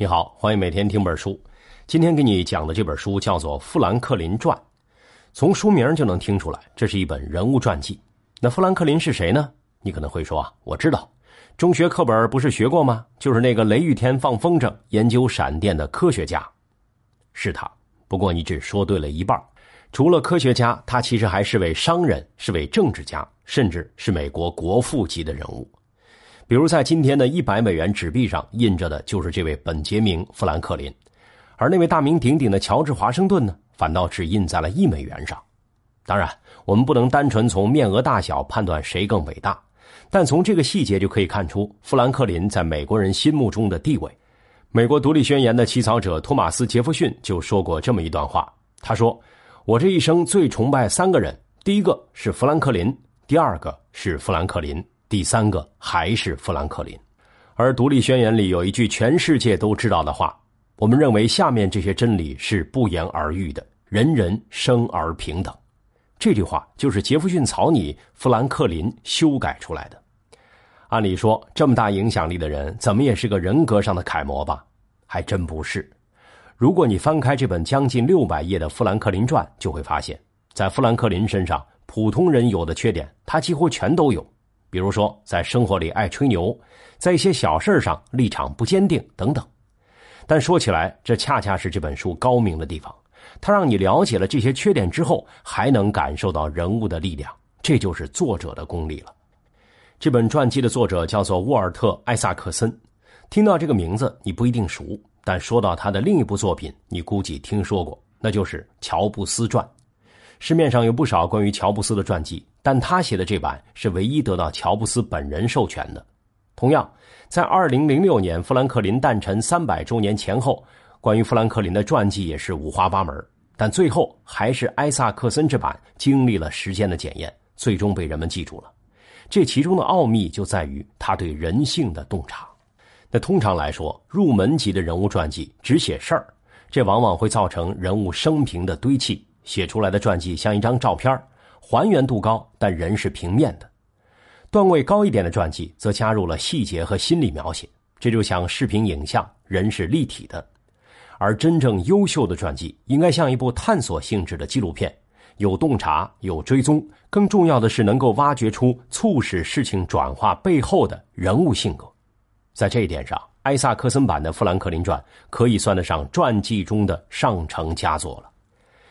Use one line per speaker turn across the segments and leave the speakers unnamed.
你好，欢迎每天听本书。今天给你讲的这本书叫做《富兰克林传》，从书名就能听出来，这是一本人物传记。那富兰克林是谁呢？你可能会说啊，我知道，中学课本不是学过吗？就是那个雷雨天放风筝、研究闪电的科学家，是他。不过你只说对了一半。除了科学家，他其实还是位商人，是位政治家，甚至是美国国父级的人物。比如，在今天的一百美元纸币上印着的就是这位本杰明·富兰克林，而那位大名鼎鼎的乔治·华盛顿呢，反倒只印在了一美元上。当然，我们不能单纯从面额大小判断谁更伟大，但从这个细节就可以看出富兰克林在美国人心目中的地位。美国独立宣言的起草者托马斯·杰弗逊就说过这么一段话，他说。我这一生最崇拜三个人，第一个是富兰克林，第二个是富兰克林，第三个还是富兰克林。而独立宣言里有一句全世界都知道的话，我们认为下面这些真理是不言而喻的：人人生而平等。这句话就是杰弗逊草拟富兰克林修改出来的。按理说，这么大影响力的人，怎么也是个人格上的楷模吧？还真不是。如果你翻开这本将近六百页的《富兰克林传》，就会发现，在富兰克林身上，普通人有的缺点，他几乎全都有。比如说，在生活里爱吹牛，在一些小事上立场不坚定等等。但说起来，这恰恰是这本书高明的地方，它让你了解了这些缺点之后，还能感受到人物的力量，这就是作者的功力了。这本传记的作者叫做沃尔特·艾萨克森，听到这个名字，你不一定熟。但说到他的另一部作品，你估计听说过，那就是《乔布斯传》。市面上有不少关于乔布斯的传记，但他写的这版是唯一得到乔布斯本人授权的。同样，在2006年富兰克林诞辰300周年前后，关于富兰克林的传记也是五花八门，但最后还是埃萨克森这版经历了时间的检验，最终被人们记住了。这其中的奥秘就在于他对人性的洞察。那通常来说，入门级的人物传记只写事儿，这往往会造成人物生平的堆砌，写出来的传记像一张照片，还原度高，但人是平面的。段位高一点的传记则加入了细节和心理描写，这就像视频影像，人是立体的。而真正优秀的传记应该像一部探索性质的纪录片，有洞察，有追踪，更重要的是能够挖掘出促使事情转化背后的人物性格。在这一点上，埃萨克森版的《富兰克林传》可以算得上传记中的上乘佳作了。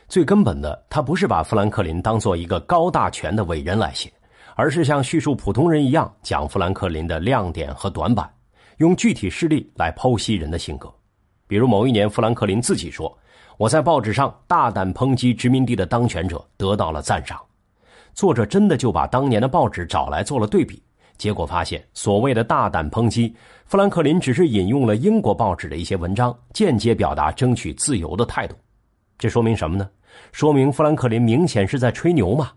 最根本的，他不是把富兰克林当做一个高大全的伟人来写，而是像叙述普通人一样讲富兰克林的亮点和短板，用具体事例来剖析人的性格。比如某一年，富兰克林自己说：“我在报纸上大胆抨击殖民地的当权者，得到了赞赏。”作者真的就把当年的报纸找来做了对比。结果发现，所谓的大胆抨击，富兰克林只是引用了英国报纸的一些文章，间接表达争取自由的态度。这说明什么呢？说明富兰克林明显是在吹牛嘛。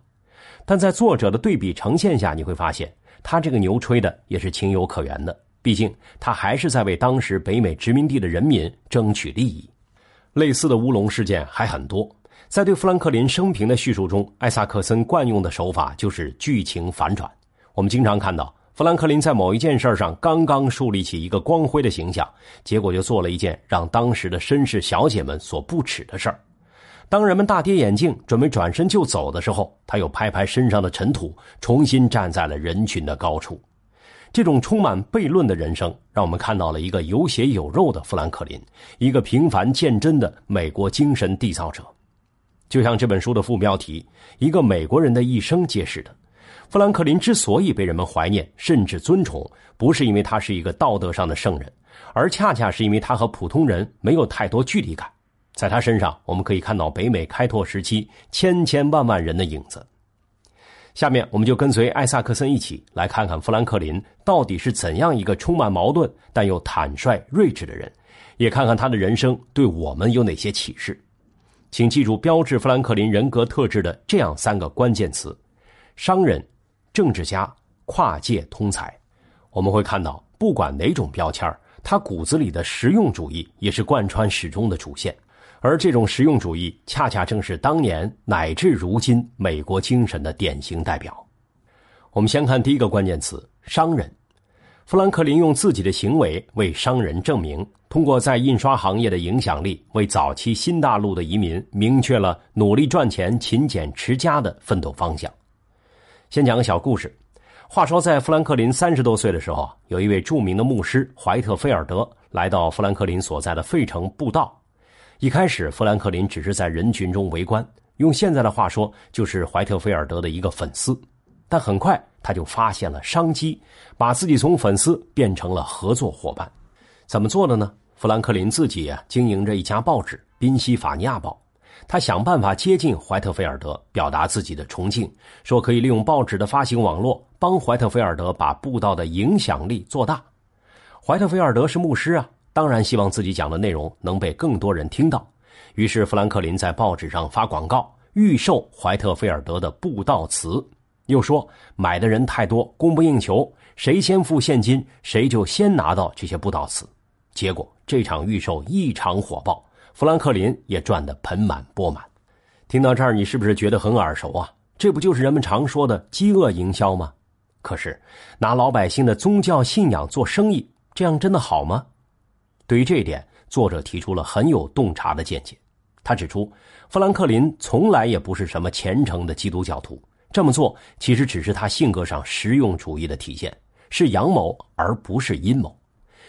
但在作者的对比呈现下，你会发现他这个牛吹的也是情有可原的。毕竟他还是在为当时北美殖民地的人民争取利益。类似的乌龙事件还很多。在对富兰克林生平的叙述中，艾萨克森惯用的手法就是剧情反转。我们经常看到富兰克林在某一件事上刚刚树立起一个光辉的形象，结果就做了一件让当时的绅士小姐们所不耻的事儿。当人们大跌眼镜，准备转身就走的时候，他又拍拍身上的尘土，重新站在了人群的高处。这种充满悖论的人生，让我们看到了一个有血有肉的富兰克林，一个平凡见真的美国精神缔造者。就像这本书的副标题“一个美国人的一生”揭示的。富兰克林之所以被人们怀念甚至尊崇，不是因为他是一个道德上的圣人，而恰恰是因为他和普通人没有太多距离感。在他身上，我们可以看到北美开拓时期千千万万人的影子。下面，我们就跟随艾萨克森一起来看看富兰克林到底是怎样一个充满矛盾但又坦率睿智的人，也看看他的人生对我们有哪些启示。请记住标志富兰克林人格特质的这样三个关键词：商人。政治家、跨界通才，我们会看到，不管哪种标签他骨子里的实用主义也是贯穿始终的主线。而这种实用主义，恰恰正是当年乃至如今美国精神的典型代表。我们先看第一个关键词：商人。富兰克林用自己的行为为商人证明，通过在印刷行业的影响力，为早期新大陆的移民明确了努力赚钱、勤俭持家的奋斗方向。先讲个小故事。话说，在富兰克林三十多岁的时候，有一位著名的牧师怀特菲尔德来到富兰克林所在的费城布道。一开始，富兰克林只是在人群中围观，用现在的话说，就是怀特菲尔德的一个粉丝。但很快，他就发现了商机，把自己从粉丝变成了合作伙伴。怎么做的呢？富兰克林自己，经营着一家报纸《宾夕法尼亚报》。他想办法接近怀特菲尔德，表达自己的崇敬，说可以利用报纸的发行网络，帮怀特菲尔德把布道的影响力做大。怀特菲尔德是牧师啊，当然希望自己讲的内容能被更多人听到。于是富兰克林在报纸上发广告，预售怀特菲尔德的布道词，又说买的人太多，供不应求，谁先付现金，谁就先拿到这些布道词。结果这场预售异常火爆。富兰克林也赚得盆满钵满。听到这儿，你是不是觉得很耳熟啊？这不就是人们常说的饥饿营销吗？可是，拿老百姓的宗教信仰做生意，这样真的好吗？对于这一点，作者提出了很有洞察的见解。他指出，富兰克林从来也不是什么虔诚的基督教徒，这么做其实只是他性格上实用主义的体现，是阳谋而不是阴谋。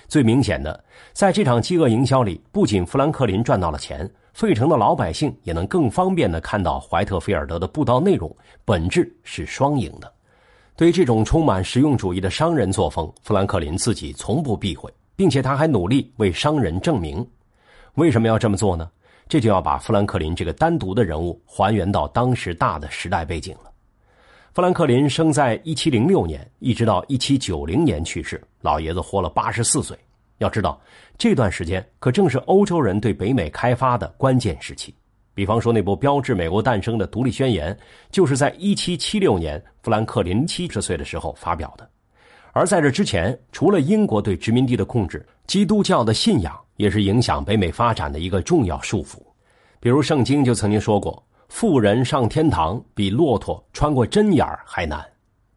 最明显的，在这场饥饿营销里，不仅富兰克林赚到了钱，费城的老百姓也能更方便的看到怀特菲尔德的布道内容，本质是双赢的。对于这种充满实用主义的商人作风，富兰克林自己从不避讳，并且他还努力为商人证明。为什么要这么做呢？这就要把富兰克林这个单独的人物还原到当时大的时代背景了。富兰克林生在一七零六年，一直到一七九零年去世，老爷子活了八十四岁。要知道，这段时间可正是欧洲人对北美开发的关键时期。比方说，那部标志美国诞生的《独立宣言》，就是在一七七六年富兰克林七十岁的时候发表的。而在这之前，除了英国对殖民地的控制，基督教的信仰也是影响北美发展的一个重要束缚。比如，圣经就曾经说过。富人上天堂比骆驼穿过针眼还难，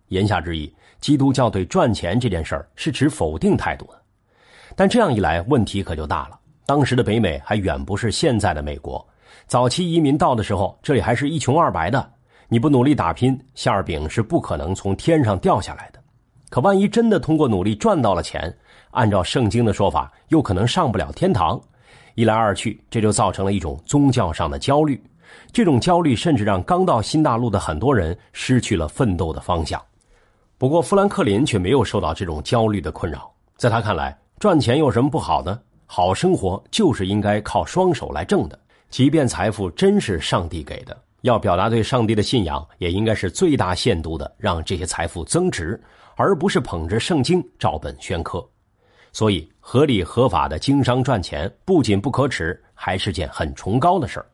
言下之意，基督教对赚钱这件事儿是持否定态度的。但这样一来，问题可就大了。当时的北美还远不是现在的美国，早期移民到的时候，这里还是一穷二白的。你不努力打拼，馅饼是不可能从天上掉下来的。可万一真的通过努力赚到了钱，按照圣经的说法，又可能上不了天堂。一来二去，这就造成了一种宗教上的焦虑。这种焦虑甚至让刚到新大陆的很多人失去了奋斗的方向。不过，富兰克林却没有受到这种焦虑的困扰。在他看来，赚钱有什么不好呢？好生活就是应该靠双手来挣的。即便财富真是上帝给的，要表达对上帝的信仰，也应该是最大限度的让这些财富增值，而不是捧着圣经照本宣科。所以，合理合法的经商赚钱不仅不可耻，还是件很崇高的事儿。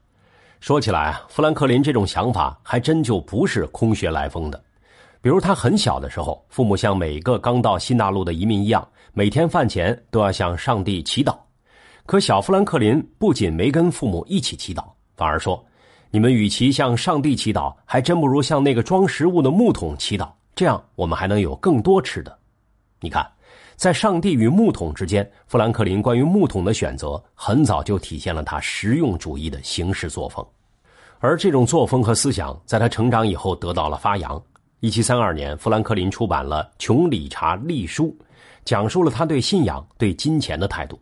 说起来啊，富兰克林这种想法还真就不是空穴来风的。比如他很小的时候，父母像每个刚到新大陆的移民一样，每天饭前都要向上帝祈祷。可小富兰克林不仅没跟父母一起祈祷，反而说：“你们与其向上帝祈祷，还真不如向那个装食物的木桶祈祷，这样我们还能有更多吃的。”你看，在上帝与木桶之间，富兰克林关于木桶的选择，很早就体现了他实用主义的行事作风。而这种作风和思想，在他成长以后得到了发扬。一七三二年，富兰克林出版了《穷理查历书》，讲述了他对信仰、对金钱的态度。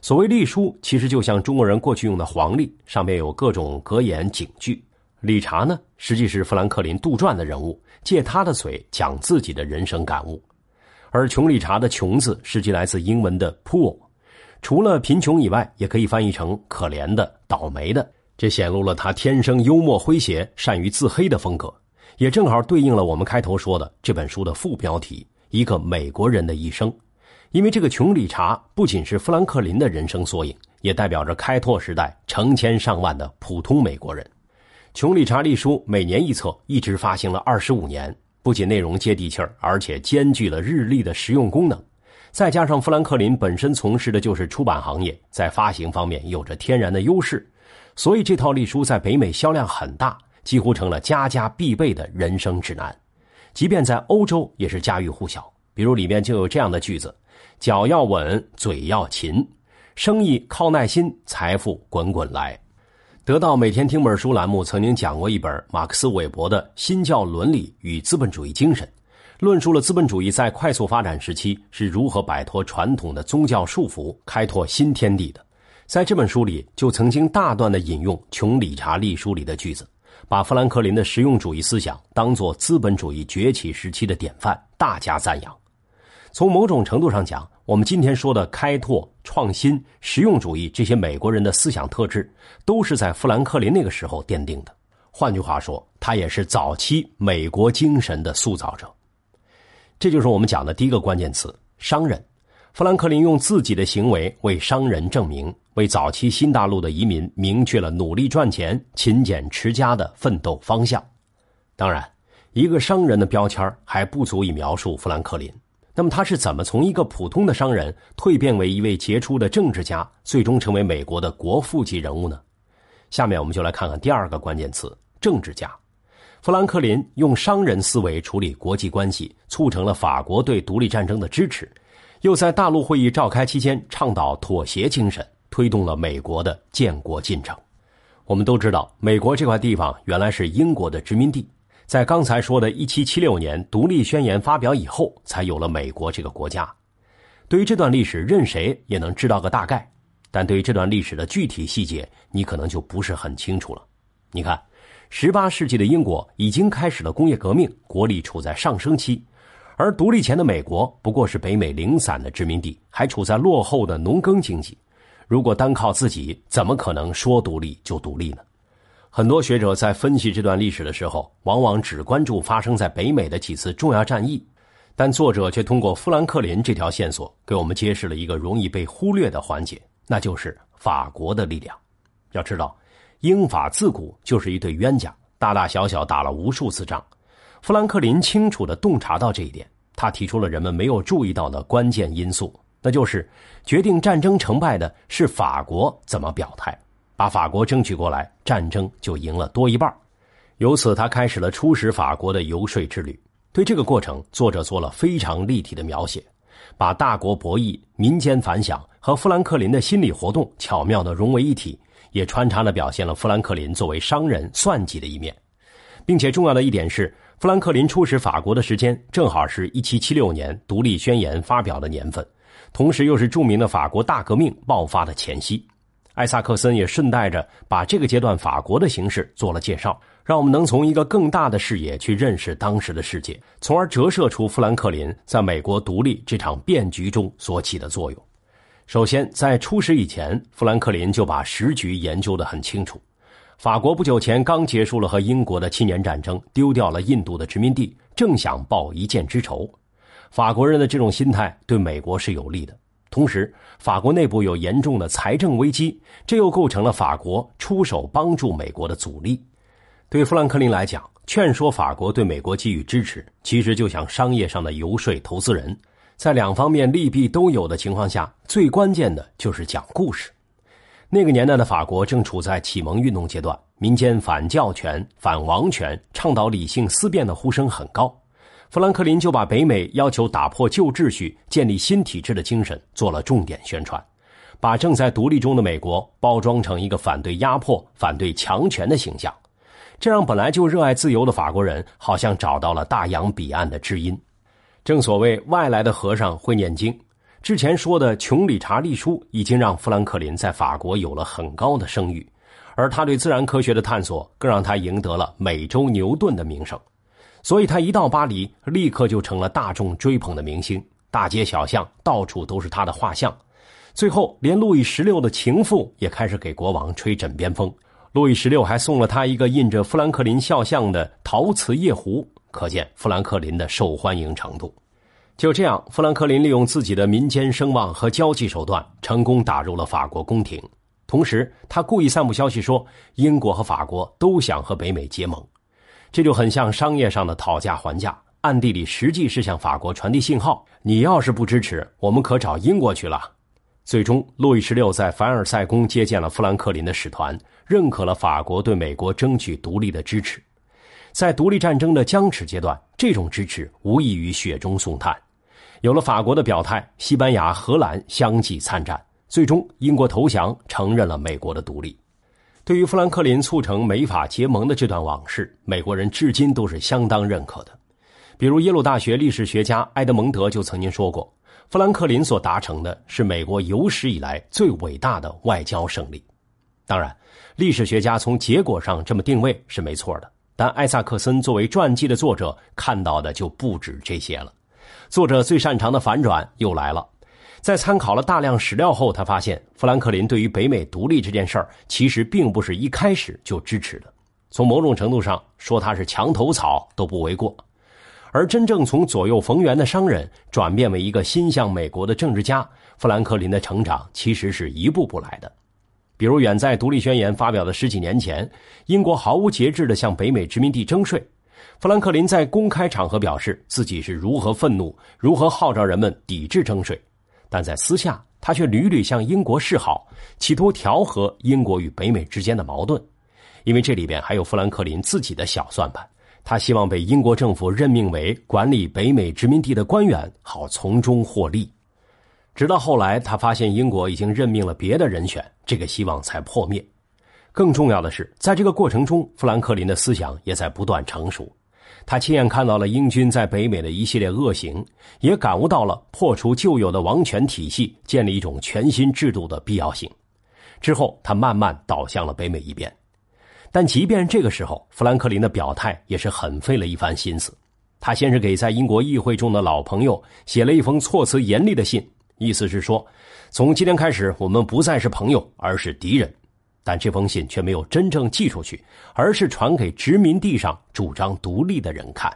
所谓历书，其实就像中国人过去用的黄历，上面有各种格言警句。理查呢，实际是富兰克林杜撰的人物，借他的嘴讲自己的人生感悟。而穷理查的“穷”字，实际来自英文的 “poor”，除了贫穷以外，也可以翻译成可怜的、倒霉的。这显露了他天生幽默诙谐、善于自黑的风格，也正好对应了我们开头说的这本书的副标题“一个美国人的一生”。因为这个穷理查不仅是富兰克林的人生缩影，也代表着开拓时代成千上万的普通美国人。《穷理查历书》每年一册，一直发行了二十五年，不仅内容接地气儿，而且兼具了日历的实用功能。再加上富兰克林本身从事的就是出版行业，在发行方面有着天然的优势。所以这套历书在北美销量很大，几乎成了家家必备的人生指南，即便在欧洲也是家喻户晓。比如里面就有这样的句子：“脚要稳，嘴要勤。”生意靠耐心，财富滚滚来。得到每天听本书栏目曾经讲过一本马克思韦伯的《新教伦理与资本主义精神》，论述了资本主义在快速发展时期是如何摆脱传统的宗教束缚，开拓新天地的。在这本书里，就曾经大段的引用穷理查利书里的句子，把富兰克林的实用主义思想当作资本主义崛起时期的典范，大加赞扬。从某种程度上讲，我们今天说的开拓、创新、实用主义这些美国人的思想特质，都是在富兰克林那个时候奠定的。换句话说，他也是早期美国精神的塑造者。这就是我们讲的第一个关键词：商人。富兰克林用自己的行为为商人证明，为早期新大陆的移民明确了努力赚钱、勤俭持家的奋斗方向。当然，一个商人的标签还不足以描述富兰克林。那么他是怎么从一个普通的商人蜕变为一位杰出的政治家，最终成为美国的国父级人物呢？下面我们就来看看第二个关键词：政治家。富兰克林用商人思维处理国际关系，促成了法国对独立战争的支持，又在大陆会议召开期间倡导妥协精神，推动了美国的建国进程。我们都知道，美国这块地方原来是英国的殖民地。在刚才说的1776年独立宣言发表以后，才有了美国这个国家。对于这段历史，任谁也能知道个大概，但对于这段历史的具体细节，你可能就不是很清楚了。你看，18世纪的英国已经开始了工业革命，国力处在上升期，而独立前的美国不过是北美零散的殖民地，还处在落后的农耕经济。如果单靠自己，怎么可能说独立就独立呢？很多学者在分析这段历史的时候，往往只关注发生在北美的几次重要战役，但作者却通过富兰克林这条线索，给我们揭示了一个容易被忽略的环节，那就是法国的力量。要知道，英法自古就是一对冤家，大大小小打了无数次仗。富兰克林清楚地洞察到这一点，他提出了人们没有注意到的关键因素，那就是决定战争成败的是法国怎么表态。把法国争取过来，战争就赢了多一半。由此，他开始了出使法国的游说之旅。对这个过程，作者做了非常立体的描写，把大国博弈、民间反响和富兰克林的心理活动巧妙地融为一体，也穿插地表现了富兰克林作为商人算计的一面。并且，重要的一点是，富兰克林出使法国的时间正好是一七七六年独立宣言发表的年份，同时又是著名的法国大革命爆发的前夕。艾萨克森也顺带着把这个阶段法国的形势做了介绍，让我们能从一个更大的视野去认识当时的世界，从而折射出富兰克林在美国独立这场变局中所起的作用。首先，在出使以前，富兰克林就把时局研究得很清楚。法国不久前刚结束了和英国的七年战争，丢掉了印度的殖民地，正想报一箭之仇。法国人的这种心态对美国是有利的。同时，法国内部有严重的财政危机，这又构成了法国出手帮助美国的阻力。对富兰克林来讲，劝说法国对美国给予支持，其实就像商业上的游说投资人，在两方面利弊都有的情况下，最关键的就是讲故事。那个年代的法国正处在启蒙运动阶段，民间反教权、反王权、倡导理性思辨的呼声很高。富兰克林就把北美要求打破旧秩序、建立新体制的精神做了重点宣传，把正在独立中的美国包装成一个反对压迫、反对强权的形象，这让本来就热爱自由的法国人好像找到了大洋彼岸的知音。正所谓外来的和尚会念经，之前说的穷理查利书已经让富兰克林在法国有了很高的声誉，而他对自然科学的探索更让他赢得了美洲牛顿的名声。所以他一到巴黎，立刻就成了大众追捧的明星，大街小巷到处都是他的画像。最后，连路易十六的情妇也开始给国王吹枕边风。路易十六还送了他一个印着富兰克林肖像的陶瓷夜壶，可见富兰克林的受欢迎程度。就这样，富兰克林利用自己的民间声望和交际手段，成功打入了法国宫廷。同时，他故意散布消息说，英国和法国都想和北美结盟。这就很像商业上的讨价还价，暗地里实际是向法国传递信号：你要是不支持，我们可找英国去了。最终，路易十六在凡尔赛宫接见了富兰克林的使团，认可了法国对美国争取独立的支持。在独立战争的僵持阶段，这种支持无异于雪中送炭。有了法国的表态，西班牙、荷兰相继参战，最终英国投降，承认了美国的独立。对于富兰克林促成美法结盟的这段往事，美国人至今都是相当认可的。比如耶鲁大学历史学家埃德蒙德就曾经说过，富兰克林所达成的是美国有史以来最伟大的外交胜利。当然，历史学家从结果上这么定位是没错的，但艾萨克森作为传记的作者看到的就不止这些了。作者最擅长的反转又来了。在参考了大量史料后，他发现富兰克林对于北美独立这件事儿，其实并不是一开始就支持的。从某种程度上说，他是墙头草都不为过。而真正从左右逢源的商人转变为一个心向美国的政治家，富兰克林的成长其实是一步步来的。比如，远在独立宣言发表的十几年前，英国毫无节制地向北美殖民地征税，富兰克林在公开场合表示自己是如何愤怒，如何号召人们抵制征税。但在私下，他却屡屡向英国示好，企图调和英国与北美之间的矛盾，因为这里边还有富兰克林自己的小算盘。他希望被英国政府任命为管理北美殖民地的官员，好从中获利。直到后来，他发现英国已经任命了别的人选，这个希望才破灭。更重要的是，在这个过程中，富兰克林的思想也在不断成熟。他亲眼看到了英军在北美的一系列恶行，也感悟到了破除旧有的王权体系、建立一种全新制度的必要性。之后，他慢慢倒向了北美一边。但即便这个时候，富兰克林的表态也是很费了一番心思。他先是给在英国议会中的老朋友写了一封措辞严厉的信，意思是说，从今天开始，我们不再是朋友，而是敌人。但这封信却没有真正寄出去，而是传给殖民地上主张独立的人看。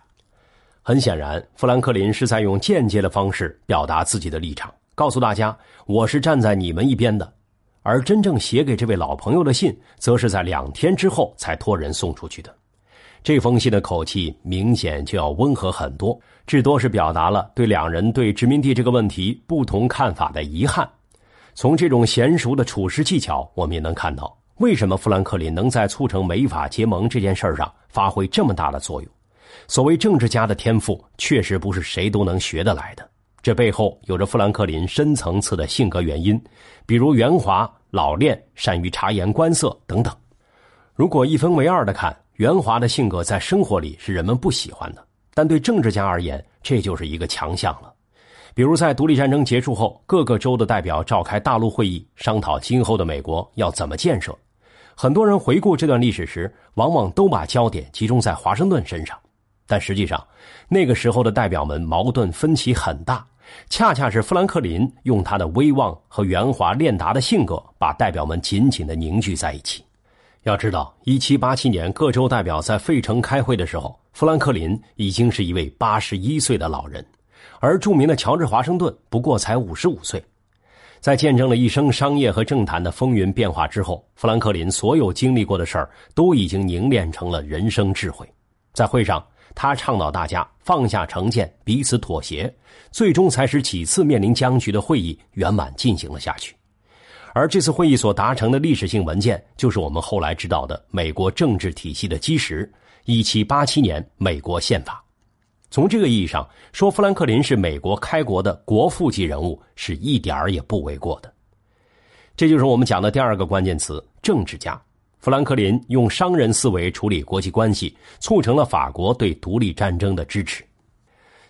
很显然，富兰克林是在用间接的方式表达自己的立场，告诉大家我是站在你们一边的。而真正写给这位老朋友的信，则是在两天之后才托人送出去的。这封信的口气明显就要温和很多，至多是表达了对两人对殖民地这个问题不同看法的遗憾。从这种娴熟的处事技巧，我们也能看到。为什么富兰克林能在促成美法结盟这件事上发挥这么大的作用？所谓政治家的天赋，确实不是谁都能学得来的。这背后有着富兰克林深层次的性格原因，比如圆滑、老练、善于察言观色等等。如果一分为二的看，圆滑的性格在生活里是人们不喜欢的，但对政治家而言，这就是一个强项了。比如在独立战争结束后，各个州的代表召开大陆会议，商讨今后的美国要怎么建设。很多人回顾这段历史时，往往都把焦点集中在华盛顿身上，但实际上，那个时候的代表们矛盾分歧很大，恰恰是富兰克林用他的威望和圆滑练达的性格，把代表们紧紧的凝聚在一起。要知道，一七八七年各州代表在费城开会的时候，富兰克林已经是一位八十一岁的老人，而著名的乔治华盛顿不过才五十五岁。在见证了一生商业和政坛的风云变化之后，富兰克林所有经历过的事儿都已经凝练成了人生智慧。在会上，他倡导大家放下成见，彼此妥协，最终才使几次面临僵局的会议圆满进行了下去。而这次会议所达成的历史性文件，就是我们后来知道的美国政治体系的基石——一七八七年美国宪法。从这个意义上说，富兰克林是美国开国的国父级人物，是一点儿也不为过的。这就是我们讲的第二个关键词——政治家。富兰克林用商人思维处理国际关系，促成了法国对独立战争的支持。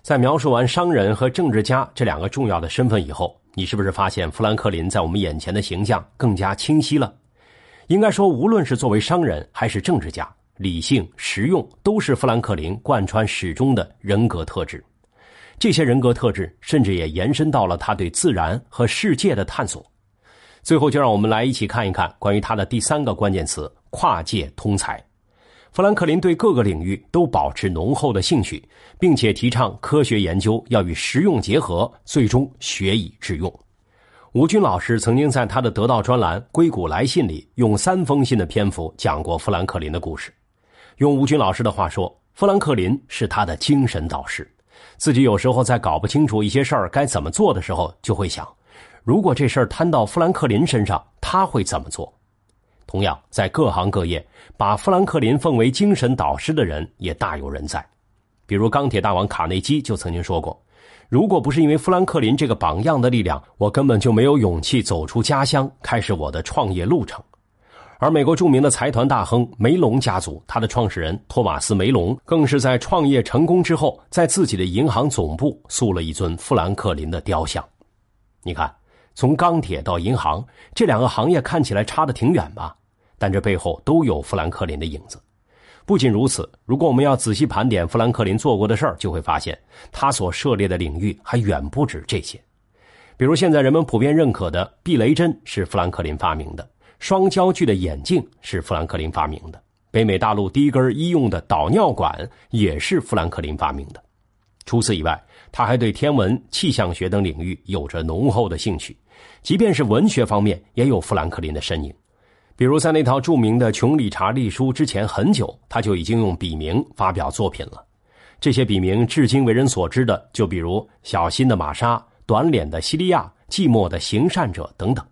在描述完商人和政治家这两个重要的身份以后，你是不是发现富兰克林在我们眼前的形象更加清晰了？应该说，无论是作为商人还是政治家。理性、实用都是富兰克林贯穿始终的人格特质。这些人格特质甚至也延伸到了他对自然和世界的探索。最后，就让我们来一起看一看关于他的第三个关键词——跨界通才。富兰克林对各个领域都保持浓厚的兴趣，并且提倡科学研究要与实用结合，最终学以致用。吴军老师曾经在他的得到专栏《硅谷来信》里，用三封信的篇幅讲过富兰克林的故事。用吴军老师的话说，富兰克林是他的精神导师。自己有时候在搞不清楚一些事儿该怎么做的时候，就会想：如果这事儿摊到富兰克林身上，他会怎么做？同样，在各行各业，把富兰克林奉为精神导师的人也大有人在。比如钢铁大王卡内基就曾经说过：“如果不是因为富兰克林这个榜样的力量，我根本就没有勇气走出家乡，开始我的创业路程。而美国著名的财团大亨梅隆家族，他的创始人托马斯·梅隆，更是在创业成功之后，在自己的银行总部塑了一尊富兰克林的雕像。你看，从钢铁到银行，这两个行业看起来差得挺远吧？但这背后都有富兰克林的影子。不仅如此，如果我们要仔细盘点富兰克林做过的事儿，就会发现他所涉猎的领域还远不止这些。比如，现在人们普遍认可的避雷针是富兰克林发明的，双焦距的眼镜是富兰克林发明的，北美大陆第一根医用的导尿管也是富兰克林发明的。除此以外，他还对天文、气象学等领域有着浓厚的兴趣，即便是文学方面，也有富兰克林的身影。比如，在那套著名的《穷理查历书》之前很久，他就已经用笔名发表作品了。这些笔名至今为人所知的，就比如“小心的玛莎”“短脸的西利亚”“寂寞的行善者”等等。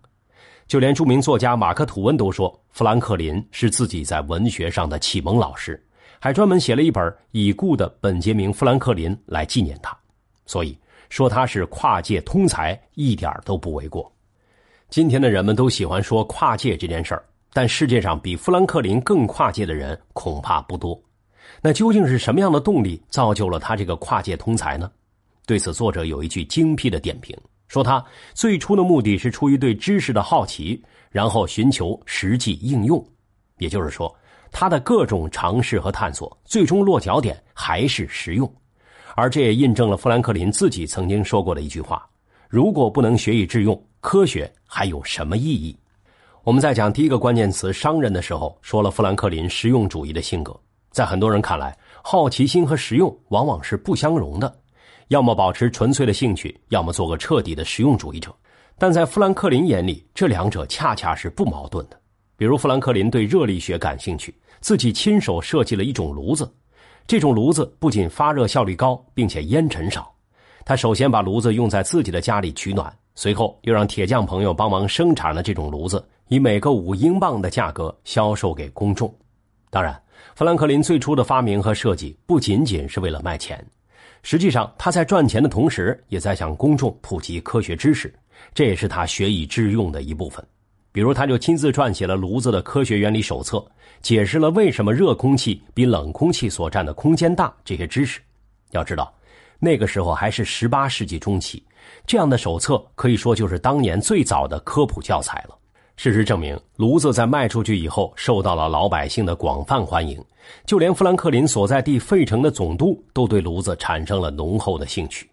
就连著名作家马克·吐温都说，富兰克林是自己在文学上的启蒙老师，还专门写了一本已故的本杰明·富兰克林来纪念他。所以说他是跨界通才，一点都不为过。今天的人们都喜欢说跨界这件事儿。但世界上比富兰克林更跨界的人恐怕不多，那究竟是什么样的动力造就了他这个跨界通才呢？对此，作者有一句精辟的点评，说他最初的目的是出于对知识的好奇，然后寻求实际应用，也就是说，他的各种尝试和探索最终落脚点还是实用，而这也印证了富兰克林自己曾经说过的一句话：如果不能学以致用，科学还有什么意义？我们在讲第一个关键词“商人”的时候，说了富兰克林实用主义的性格。在很多人看来，好奇心和实用往往是不相容的，要么保持纯粹的兴趣，要么做个彻底的实用主义者。但在富兰克林眼里，这两者恰恰是不矛盾的。比如，富兰克林对热力学感兴趣，自己亲手设计了一种炉子。这种炉子不仅发热效率高，并且烟尘少。他首先把炉子用在自己的家里取暖，随后又让铁匠朋友帮忙生产了这种炉子。以每个五英镑的价格销售给公众。当然，富兰克林最初的发明和设计不仅仅是为了卖钱，实际上他在赚钱的同时，也在向公众普及科学知识，这也是他学以致用的一部分。比如，他就亲自撰写了炉子的科学原理手册，解释了为什么热空气比冷空气所占的空间大这些知识。要知道，那个时候还是十八世纪中期，这样的手册可以说就是当年最早的科普教材了。事实证明，炉子在卖出去以后，受到了老百姓的广泛欢迎，就连富兰克林所在地费城的总督都对炉子产生了浓厚的兴趣。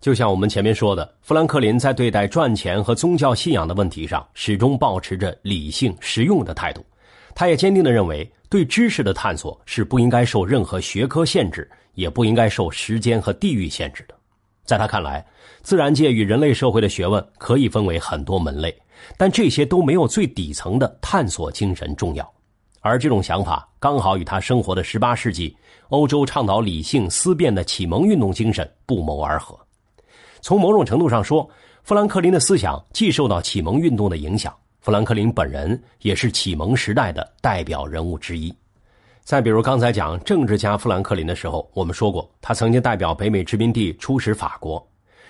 就像我们前面说的，富兰克林在对待赚钱和宗教信仰的问题上，始终保持着理性实用的态度。他也坚定地认为，对知识的探索是不应该受任何学科限制，也不应该受时间和地域限制的。在他看来，自然界与人类社会的学问可以分为很多门类。但这些都没有最底层的探索精神重要，而这种想法刚好与他生活的十八世纪欧洲倡导理性思辨的启蒙运动精神不谋而合。从某种程度上说，富兰克林的思想既受到启蒙运动的影响，富兰克林本人也是启蒙时代的代表人物之一。再比如刚才讲政治家富兰克林的时候，我们说过，他曾经代表北美殖民地出使法国。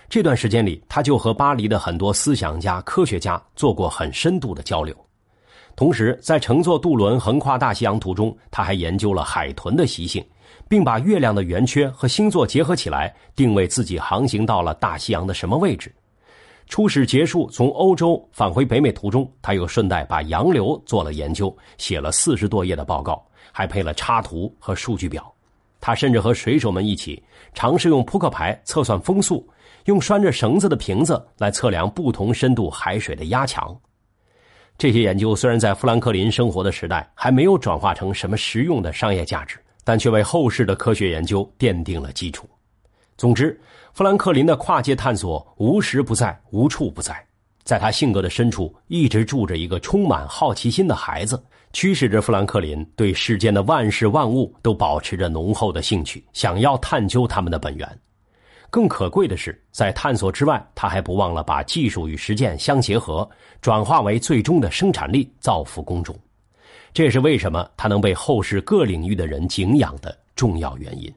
这段时间里，他就和巴黎的很多思想家、科学家做过很深度的交流。同时，在乘坐渡轮横跨大西洋途中，他还研究了海豚的习性，并把月亮的圆缺和星座结合起来，定位自己航行到了大西洋的什么位置。出使结束，从欧洲返回北美途中，他又顺带把洋流做了研究，写了四十多页的报告，还配了插图和数据表。他甚至和水手们一起尝试用扑克牌测算风速。用拴着绳子的瓶子来测量不同深度海水的压强。这些研究虽然在富兰克林生活的时代还没有转化成什么实用的商业价值，但却为后世的科学研究奠定了基础。总之，富兰克林的跨界探索无时不在，无处不在。在他性格的深处，一直住着一个充满好奇心的孩子，驱使着富兰克林对世间的万事万物都保持着浓厚的兴趣，想要探究他们的本源。更可贵的是，在探索之外，他还不忘了把技术与实践相结合，转化为最终的生产力，造福公众。这也是为什么他能被后世各领域的人敬仰的重要原因。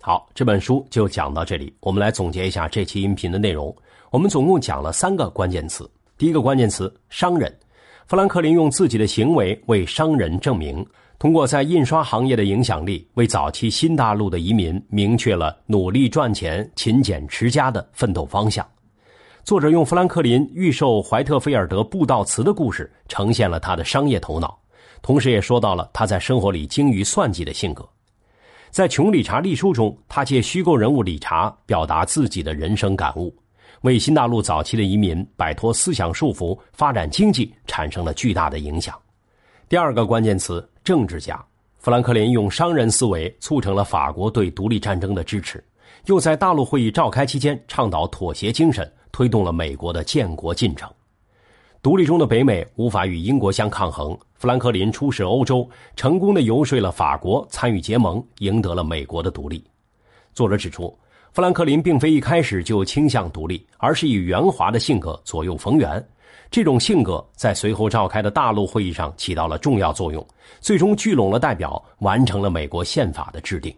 好，这本书就讲到这里。我们来总结一下这期音频的内容。我们总共讲了三个关键词。第一个关键词：商人。富兰克林用自己的行为为商人证明，通过在印刷行业的影响力，为早期新大陆的移民明确了努力赚钱、勤俭持家的奋斗方向。作者用富兰克林预售怀特菲尔德布道词的故事，呈现了他的商业头脑，同时也说到了他在生活里精于算计的性格。在《穷理查历书》中，他借虚构人物理查表达自己的人生感悟，为新大陆早期的移民摆脱思想束缚、发展经济产生了巨大的影响。第二个关键词：政治家。富兰克林用商人思维促成了法国对独立战争的支持，又在大陆会议召开期间倡导妥协精神，推动了美国的建国进程。独立中的北美无法与英国相抗衡，富兰克林出使欧洲，成功的游说了法国参与结盟，赢得了美国的独立。作者指出，富兰克林并非一开始就倾向独立，而是以圆滑的性格左右逢源。这种性格在随后召开的大陆会议上起到了重要作用，最终聚拢了代表，完成了美国宪法的制定。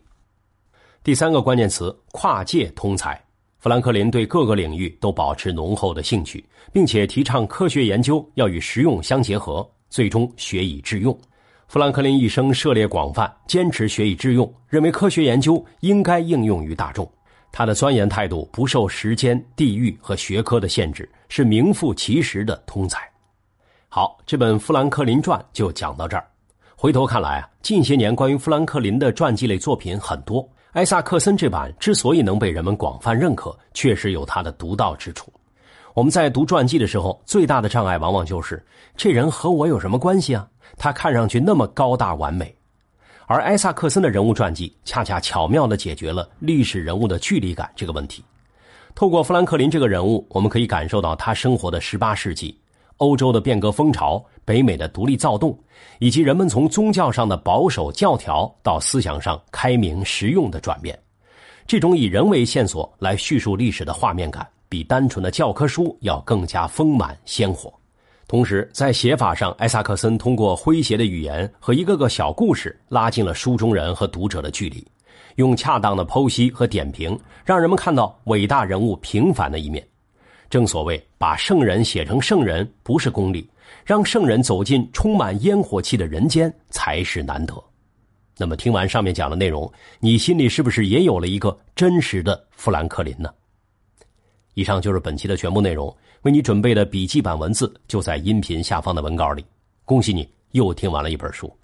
第三个关键词：跨界通才。富兰克林对各个领域都保持浓厚的兴趣，并且提倡科学研究要与实用相结合，最终学以致用。富兰克林一生涉猎广泛，坚持学以致用，认为科学研究应该应用于大众。他的钻研态度不受时间、地域和学科的限制，是名副其实的通才。好，这本《富兰克林传》就讲到这儿。回头看来啊，近些年关于富兰克林的传记类作品很多。艾萨克森这版之所以能被人们广泛认可，确实有他的独到之处。我们在读传记的时候，最大的障碍往往就是这人和我有什么关系啊？他看上去那么高大完美，而艾萨克森的人物传记恰恰巧妙地解决了历史人物的距离感这个问题。透过富兰克林这个人物，我们可以感受到他生活的18世纪。欧洲的变革风潮、北美的独立躁动，以及人们从宗教上的保守教条到思想上开明实用的转变，这种以人为线索来叙述历史的画面感，比单纯的教科书要更加丰满鲜活。同时，在写法上，艾萨克森通过诙谐的语言和一个个小故事，拉近了书中人和读者的距离，用恰当的剖析和点评，让人们看到伟大人物平凡的一面。正所谓，把圣人写成圣人不是功利，让圣人走进充满烟火气的人间才是难得。那么，听完上面讲的内容，你心里是不是也有了一个真实的富兰克林呢？以上就是本期的全部内容，为你准备的笔记版文字就在音频下方的文稿里。恭喜你又听完了一本书。